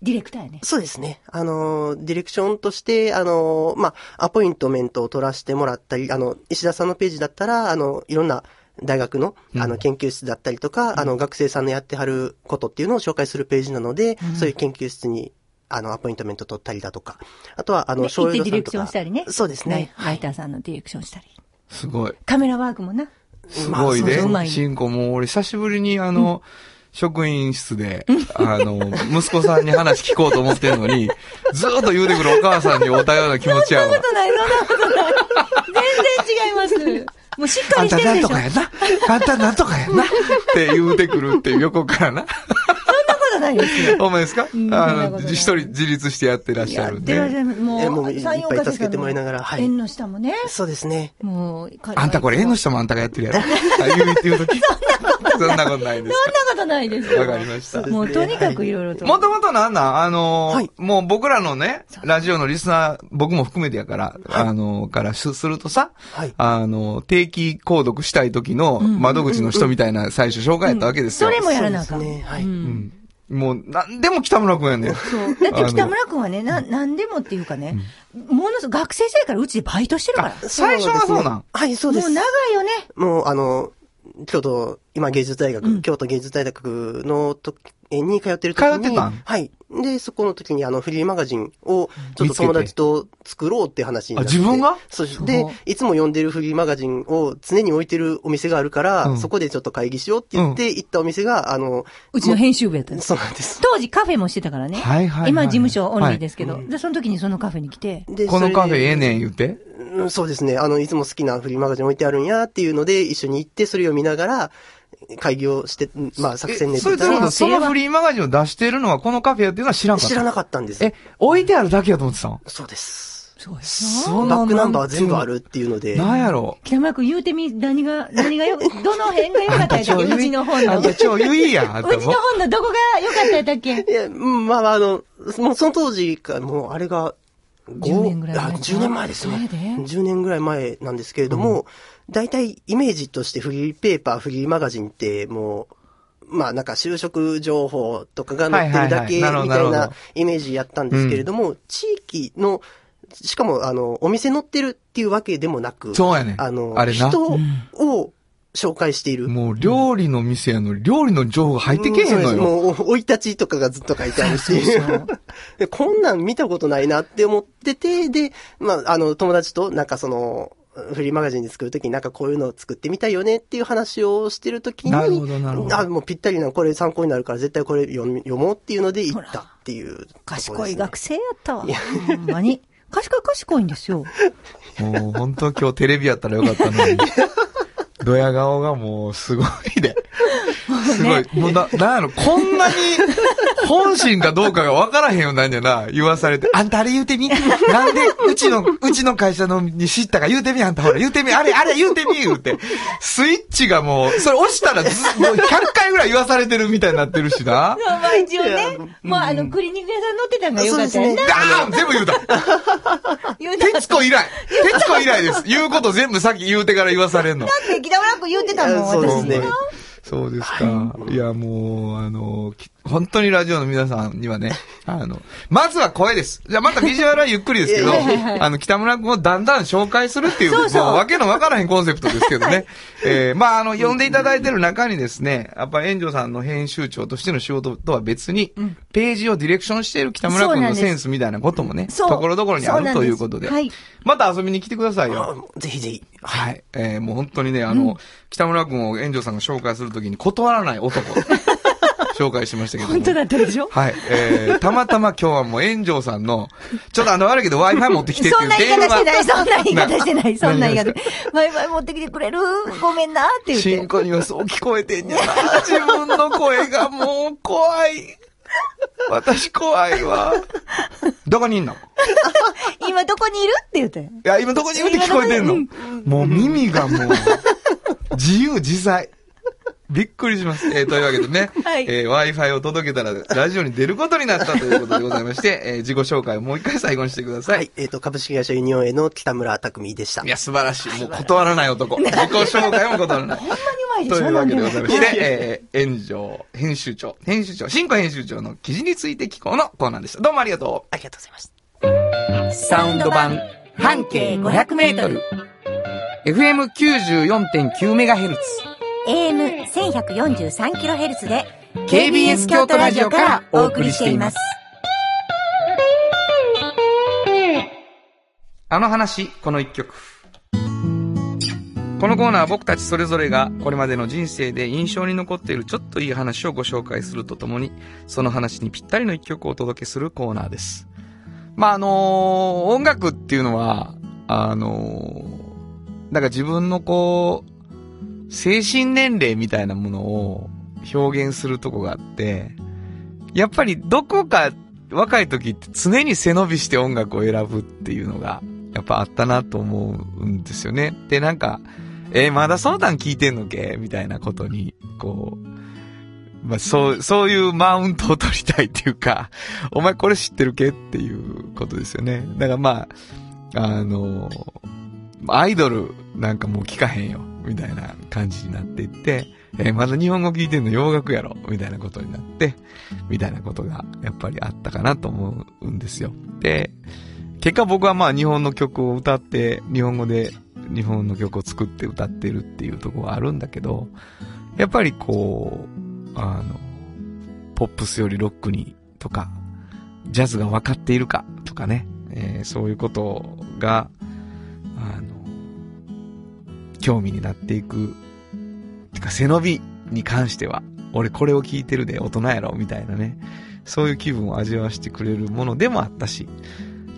ディレクターやね。そうですね。あの、ディレクションとして、あの、まあ、アポイントメントを取らせてもらったり、あの、石田さんのページだったら、あの、いろんな大学の、あの、研究室だったりとか、あの、学生さんのやってはることっていうのを紹介するページなので、そういう研究室に、あの、アポイントメント取ったりだとか、あとは、あの、で、行ってディレクションしたりね。そうですね。ライライターさんのディレクションしたり。すごい。カメラワークもな。すごいねまあそううまい。進行もう俺久しぶりにあの、職員室で、あの、息子さんに話聞こうと思ってんのに、ずーっと言うてくるお母さんに会ったような気持ちやわ。ことない、そんなことない。全然違います。もうしっかあんたりしてるでしょ。なんとかやな。あんたなんとかやな。って言うてくるっていう横からな。ないですよ。ほんまですか？あんそんなの、一人自立してやってらっしゃるんで。やってらっしゃるもう、えもういっぱい助けてもらいながらはい縁の下もね。そうですね。もう、あんたこれ縁の下もあんたがやってるやろ。<laughs> あ言うっていうとき。そんなことないですそんなことないですよ。わかりました。もうとにかくいろいろと。もともとなんなん？あのーはいもう僕らのね、ラジオのリスナー、僕も含めてやから、あのーからすするとさ、はいあのー定期購読したい時の窓口の人みたいな最初紹介やったわけですよ。それもやらなあかん。そうですねはいもう、なんでも北村くんやねん。そう。だって北村君はね、な、なんでもっていうかね、ものすごく学生時代からうちでバイトしてるから。最初はそうなん？はい、そうです。もう長いよね。もう、あの、京都、今芸術大学、京都芸術大学の時に通ってる時に。通ってたん？はい。で、そこの時にあのフリーマガジンをちょっと友達と作ろうって話になって。あ自分が？そうですで、いつも読んでるフリーマガジンを常に置いてるお店があるから、うんそこでちょっと会議しようって言って行ったお店が、あの、うちの編集部やったんです。そうなんです。当時カフェもしてたからね。はいはいはい今事務所オンリーですけど。はいで、その時にそのカフェに来て。でこのカフェええん。ねん言うて？うんそうですね。あの、いつも好きなフリーマガジン置いてあるんやっていうので、一緒に行って、それを見ながら、会議をして、まあ、作戦練ってたらえそれということ、そのフリーマガジンを出してるのはこのカフェやっていうのは知らんかった？知らなかったんです。え、置いてあるだけやと思ってたの？そうです。すごいなそバックナンバー全部あるっていうので。なんやろ北村君言うてみ、何が、何がよ、<laughs> どの辺が良かった？やったっけうちの本の。いや、うちの本のどこが良かったやったっけ？いや、うんまあまあ、あの、もうその当時か、もうあれが、10年ぐらい前あ10年前ですね。前で？10年ぐらい前なんですけれども、大体イメージとしてフリーペーパー、フリーマガジンってもう、まあなんか就職情報とかが載ってるだけみたいなどイメージやったんですけれども、地域の、しかもあの、お店載ってるっていうわけでもなく、そうやねあの、あれな。人を紹介している。もう料理の店やのに料理の情報が入ってけへんのよ。もう、生い立ちとかがずっと書いてあるし。<laughs> でこんなん見たことないなって思ってて、で、まあ、あの、友達と、なんかその、フリーマガジンで作るときになんかこういうのを作ってみたいよねっていう話をしてるときに、なるほどなるほどあ、もうぴったりな、これ参考になるから絶対これ読み読もうっていうので行ったっていうね、賢い学生やったわ。ほんまに。賢い賢いんですよ。<laughs> もう本当今日テレビやったらよかったのに。ドヤ顔がもうすごいで。<laughs> すごい。もうな、なんやろ、こんなに本心かどうかが分からへんようなんやな、言わされて。あんたあれ言うてみ？なんで、うちの、うちの会社のに知ったか言うてみ？あんたほら言うてみ？あれ、あれ言うてみ？言うて。スイッチがもう、それ押したらず、もう100回ぐらい言わされてるみたいになってるしな。まあ一応ね、もうあの、クリニック屋さん乗ってたのがよかったよな。ああ全部言うた。<laughs> 言うた徹子以来。徹子以来です。言うこと全部さっき言うてから言わされんの。だって北村君言ってたもん、いやそうですね。そうですか。いや、もう、あの、き本当にラジオの皆さんにはね、<laughs> あの、まずは声です。じゃあまたビジュアルはゆっくりですけど、あの、北村君をだんだん紹介するっていう、そうそうもうわけのわからへんコンセプトですけどね。<laughs> えーまあ、あの、呼んでいただいてる中にですね、やっぱ炎上さんの編集長としての仕事とは別に、ページをディレクションしている北村君のセンスみたいなこともね、そうところどころにあるということで、はいまた遊びに来てくださいあよ。ぜひぜひ。はい。えーもう本当にね、あの、北村君を炎上さんが紹介するときに断らない男、<laughs> 紹介しましたけども。本当だったでしょ？はい。えー、たまたま今日はもう炎上さんの、<laughs> ちょっとあの悪いけど Wi-Fi 持ってきてってそいんな言い方。してない、そんな言い方してない、そんな言い方何。ワイワイ持ってきてくれる？ごめんなって言って。進行にはそう聞こえてんやな。自分の声がもう怖い。<laughs> 私怖いわ。どこにいんの？今どこにいる？って言って。いや、今どこにいるって聞こえてんの？もう耳がもう、自由自在。びっくりします。えーというわけでね、はいえー Wi-Fi を届けたらラジオに出ることになったということでございまして、えー自己紹介をもう一回最後にしてください。はい。えっ、と、株式会社ユニオンへの北村匠でしたい。や、素晴らしい。もう断らない男。<laughs> 自己紹介も断らない。ほんまにうまいでしょというわけでございまして、えー、炎上、編集長、編集長、新庫編集長の記事について聞こうのコーナーでした。どうもありがとう。ありがとうございました。サウンド版半径500メートル FM94.9MHz AM1143kHz で KBS 京都ラジオからお送りしています。あの話、この一曲。このコーナーは僕たちそれぞれがこれまでの人生で印象に残っているちょっといい話をご紹介するとともに、その話にぴったりの一曲をお届けするコーナーです。まあ、あのー音楽っていうのは、あのーなんか自分のこう、精神年齢みたいなものを表現するとこがあって、やっぱりどこか若い時って常に背伸びして音楽を選ぶっていうのが、やっぱあったなと思うんですよね。で、なんか、えーまだその段聞いてんのけ？みたいなことに、こう、まあ、そう、そういうマウントを取りたいっていうか、お前これ知ってるけ？っていうことですよね。だからまあ、あの、アイドルなんかもう聞かへんよ、みたいな感じになっていって、えーまだ日本語聞いてんの洋楽やろ、みたいなことになって、みたいなことがやっぱりあったかなと思うんですよ。で、結果僕はまあ日本の曲を歌って、日本語で日本の曲を作って歌ってるっていうとこはあるんだけど、やっぱりこう、あの、ポップスよりロックにとか、ジャズが分かっているかとかね、えーそういうことが、あの、興味になっていく。てか背伸びに関しては、俺これを聞いてるで大人やろみたいなね。そういう気分を味わわせてくれるものでもあったし、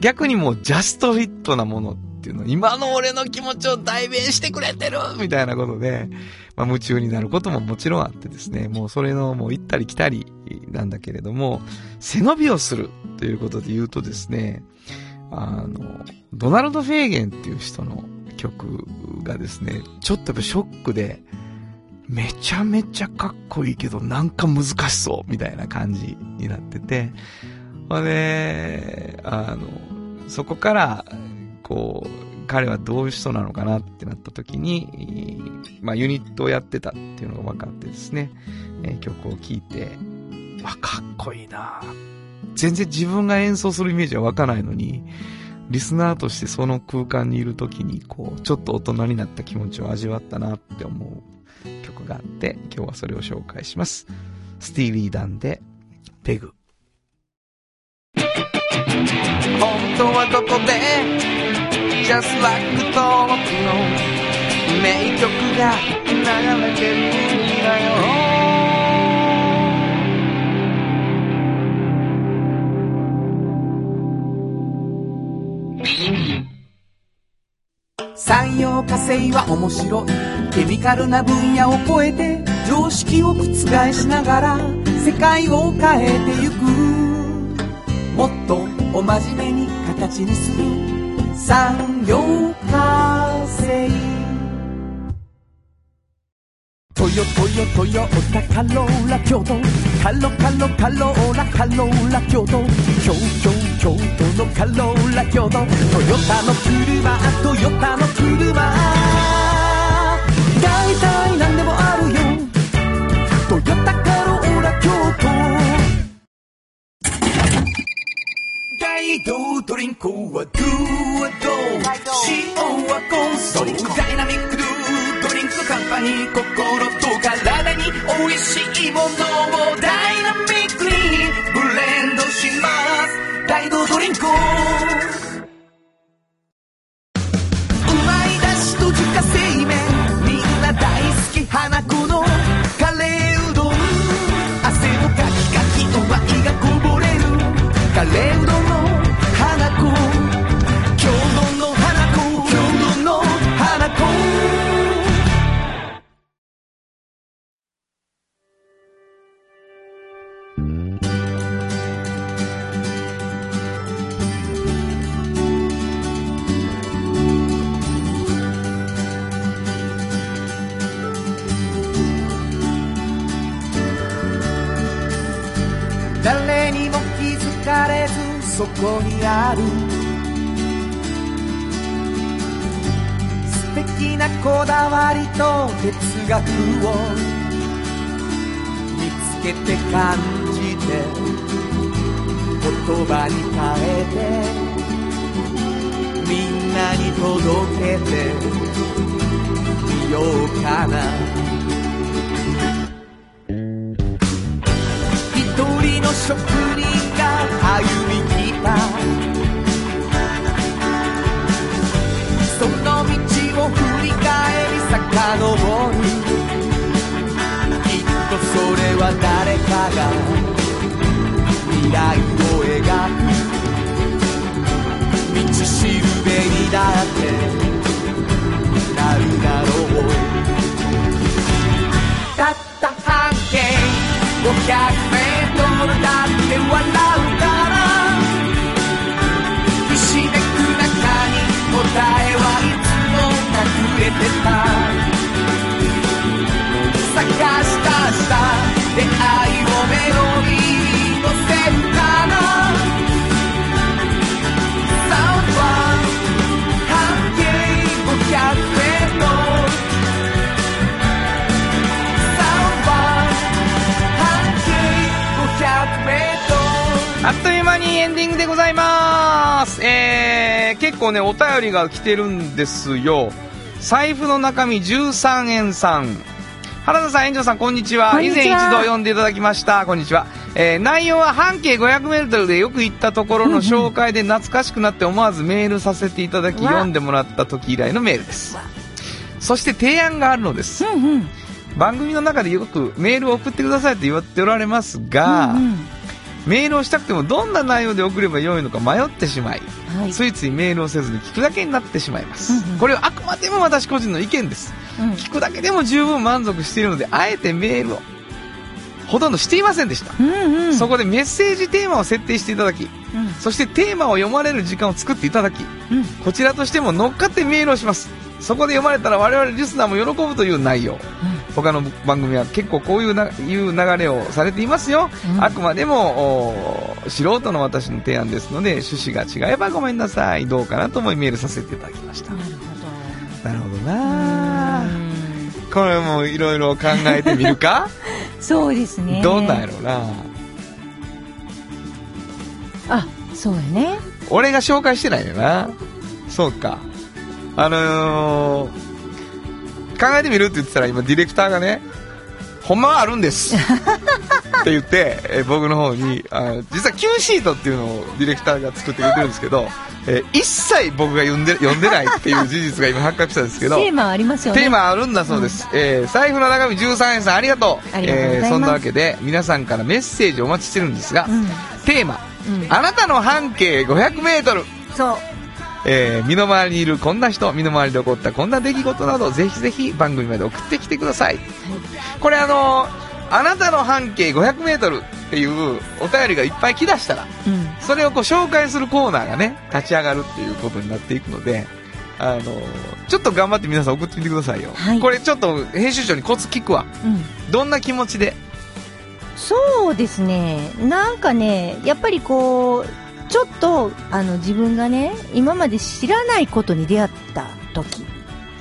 逆にもうジャストフィットなものていうの、今の俺の気持ちを代弁してくれてるみたいなことで、まあ夢中になることももちろんあってですね、もうそれのもう行ったり来たりなんだけれども、背伸びをするということで言うとですね、あの、ドナルド・フェーゲンっていう人の曲がですね、ちょっとやっぱショックで、めちゃめちゃかっこいいけど、なんか難しそう、みたいな感じになってて、ほんで、あの、そこから、こう、彼はどういう人なのかなってなった時に、まあユニットをやってたっていうのが分かってですね、えー曲を聴いて、あ、かっこいいな全然自分が演奏するイメージは湧かないのに、リスナーとしてその空間にいる時に、こう、ちょっと大人になった気持ちを味わったなって思う曲があって、今日はそれを紹介します。スティーリー・ダンで、ペグ。本当はどこで Just like 登録の名曲が流れてる。んだよ産業化成は面白いケミカルな分野を超えて常識を覆しながら世界を変えてゆくもっとお真面目に形にする。産業化成トヨトヨトヨタカローラ京都。カロカロカローラカローラ京都。京京京都のカローラ京都。トヨタの車トヨタの車。大体何でもあるよ。トヨタカ大道ドリンクはドゥはド塩はコンソー。ダイナミックドゥドリンクカンパニー。心と体に美味しい哲学を見つけて感じて言葉に変えてみんなに届けてみようかな。一人の職人が歩み来た遡るきっとそれは誰かが未来を描く道しるべにだってなるだろうたった半径500メートルだって笑ディングでございます。えー、結構ね、お便りが来てるんですよ。財布の中身13円さん。原田さん、園長さん、こんにちは。以前一度読んでいただきました。こんにちは。えー、内容は半径500メートルでよく行ったところの紹介で懐かしくなって思わずメールさせていただき、わ読んでもらった時以来のメールです。そして提案があるのです。番組の中でよくメールを送ってくださいと言われておられますが、うんうんメールをしたくてもどんな内容で送ればよいのか迷ってしまい、はい。ついついメールをせずに聞くだけになってしまいます、うんうん。これはあくまでも私個人の意見です。うん。聞くだけでも十分満足しているのであえてメールをほとんどしていませんでした、うんうん。そこでメッセージテーマを設定していただきうん。そしてテーマを読まれる時間を作っていただきうん。こちらとしても乗っかってメールをします。そこで読まれたら我々リスナーも喜ぶという内容他の番組は結構こういうないう流れをされていますよ、うん。あくまでもお素人の私の提案ですので趣旨が違えばごめんなさい。どうかなと思いメールさせていただきました。なるなるほど。な。うん。これもいろいろ考えてみるか？<laughs> そうですね。どんなんやろうな。あ、そうやね。俺が紹介してないよな。そうか。あのー考えてみるって言ってたら今ディレクターがね、ほんまはあるんです。<laughs> って言って、えー僕の方に、あの実は Q シートっていうのをディレクターが作ってくれてるんですけど、えー一切僕が読んで、読んでないっていう事実が今発覚したんですけど、<laughs> テーマありますよね。テーマあるんだそうです。えー財布の中身13円さんありがとう。えーそんなわけで、皆さんからメッセージをお待ちしてるんですが、うん。テーマ、うんあなたの半径500メートル。そう。えー身の回りにいるこんな人、身の回りで起こったこんな出来事など、ぜひぜひ番組まで送ってきてください。これあのーあなたの半径500メートルっていうお便りがいっぱい来だしたら、うん。それをこう紹介するコーナーがね、立ち上がるっていうことになっていくので、あのーちょっと頑張って皆さん送ってみてくださいよ。はいこれちょっと編集長にコツ聞くわ。うん。どんな気持ちで？そうですね。なんかね、やっぱりこう、ちょっと、あの、自分がね、今まで知らないことに出会った時。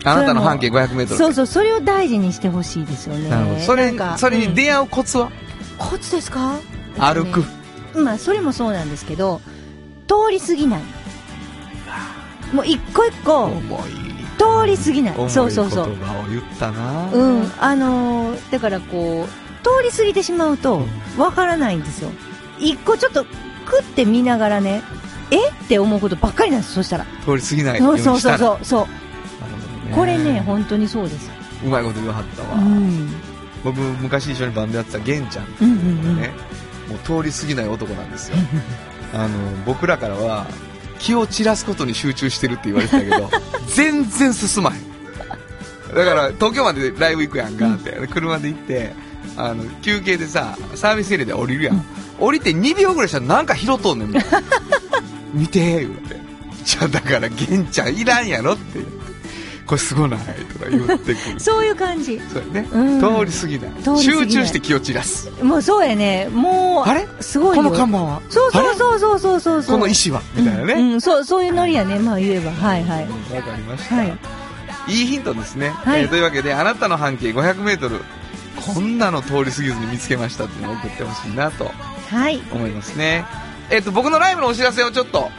あなたの半径500メートル。そうそう、それを大事にしてほしいですよね。なるほど。それそれにうん出会うコツは、コツですか？歩く。。まあ、それもそうなんですけど、通り過ぎない。もう一個一個。通り過ぎない。そうそうそう。言葉を言ったなうん、あのーだからこう、通り過ぎてしまうと、わからないんですよ。一個ちょっと、食って見ながらね、え？って思うことばっかりなんです、そしたら。通り過ぎないよそううそうにしたらそうそう。そうこれね、本当にそうです。うまいこと言わはったわ、うん。僕昔一緒にバンドやってた玄ちゃんってうんいううんうん。子がね、もう通り過ぎない男なんですよ <laughs> あの僕らからは気を散らすことに集中してるって言われてたけど <laughs> 全然進まへんだから東京までライブ行くやんかって、車で行ってあの休憩でさサービスエリアで降りるやん、降りて2秒ぐらいしたらなんか拾っとんねんみたいな見て言うて。じゃあだから玄ちゃんいらんやろって。これすごないとか言ってくる。<laughs> そういう感じ。そうやね、うん。通り過ぎない。集中して気を散らす。もうそうやね。もう、あれ？すごいよ。この看板は？そうそうそうそうそうそうそう。この石は？みたいなね、うん、うんそう、そういうノリやね。まあ言えば。はいはい。うんわかりました、はい。いいヒントですね、はい。えーというわけであなたの半径 500m こんなの通り過ぎずに見つけましたっていうのを送ってほしいなとはい。思いますねえっ、と僕のライブのお知らせをちょっとはい。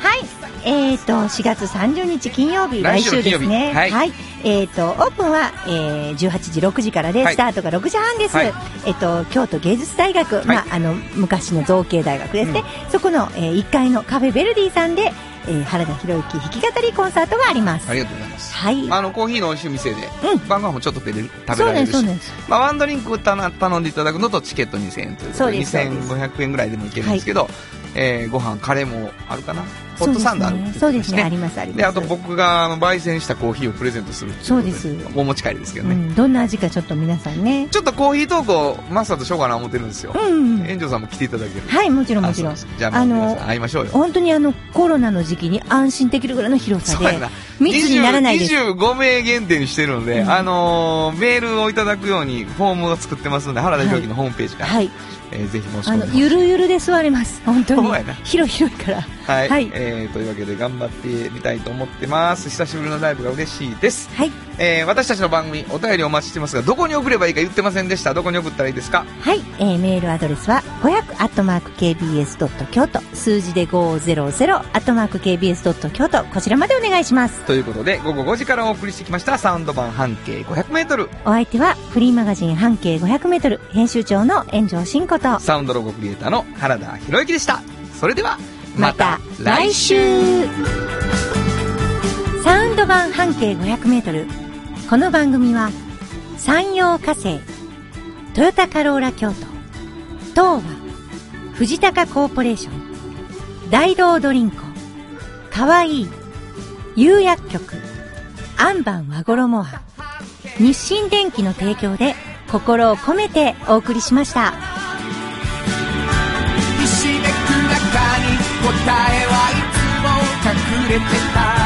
えっ、と、4月30日金曜日、来来週ですね。金曜日はいえっ、と、オープンは、えー、18時6時からで、はいスタートが6時半です。はいえっ、と、京都芸術大学、まあ、あの、昔の造形大学ですね。そこの、えー、1階のカフェベルディさんで、えー、原田博之弾き語りコンサートがあります。ありがとうございますはい。あのコーヒーの美味しい店で、うん晩ご飯もちょっと食べられるしそうです、そうです。まあ、ワンドリンク頼頼んでいただくのとチケット2000円ということでそうですそうです2500円ぐらいでもいけるんですけど、えーご飯カレーもあるかな？ホットサンドあるそうですね。あります、あります。であと僕があの焙煎したコーヒーをプレゼントするそうです。お持ち帰りですけどね、うん、どんな味かちょっと皆さんね。ちょっとコーヒートークをマスターとしようかな思ってるんですよ、うん。園長さんも来ていただける。はい、もちろんもちろん。じゃあもう皆さん会いましょうよ。本当にあの、コロナの時期に安心できるぐらいの広さで密にならないです。20 25名限定にしてるので、うんあのーメールをいただくようにフォームを作ってますので原田裕之のホームページから、はい。えーぜひ申しあの、込んでゆるゆるで座れます。本当に。広い広いから。はい、はいえーというわけで頑張ってみたいと思ってます久しぶりのライブが嬉しいです、はい。えー私たちの番組お便りお待ちしてますがどこに送ればいいか言ってませんでしたどこに送ったらいいですか？はい。えー、メールアドレスは、500-kbs. 京都、数字で 500-kbs. 京都、こちらまでお願いします。ということで午後5時からお送りしてきましたサウンド版半径 500m お相手は、フリーマガジン半径500メートル、編集長の炎上真子と、サウンドロゴクリエイターの原田博之でしたそれではまた来週サウンド版半径500メートル。この番組は山陽火星トヨタカローラ京都東和藤高コーポレーション大道ドリンクかわいい釉薬局アンバン和衣は日清電機の提供で心を込めてお送りしました。ひしめく中に答えはいつも隠れてた。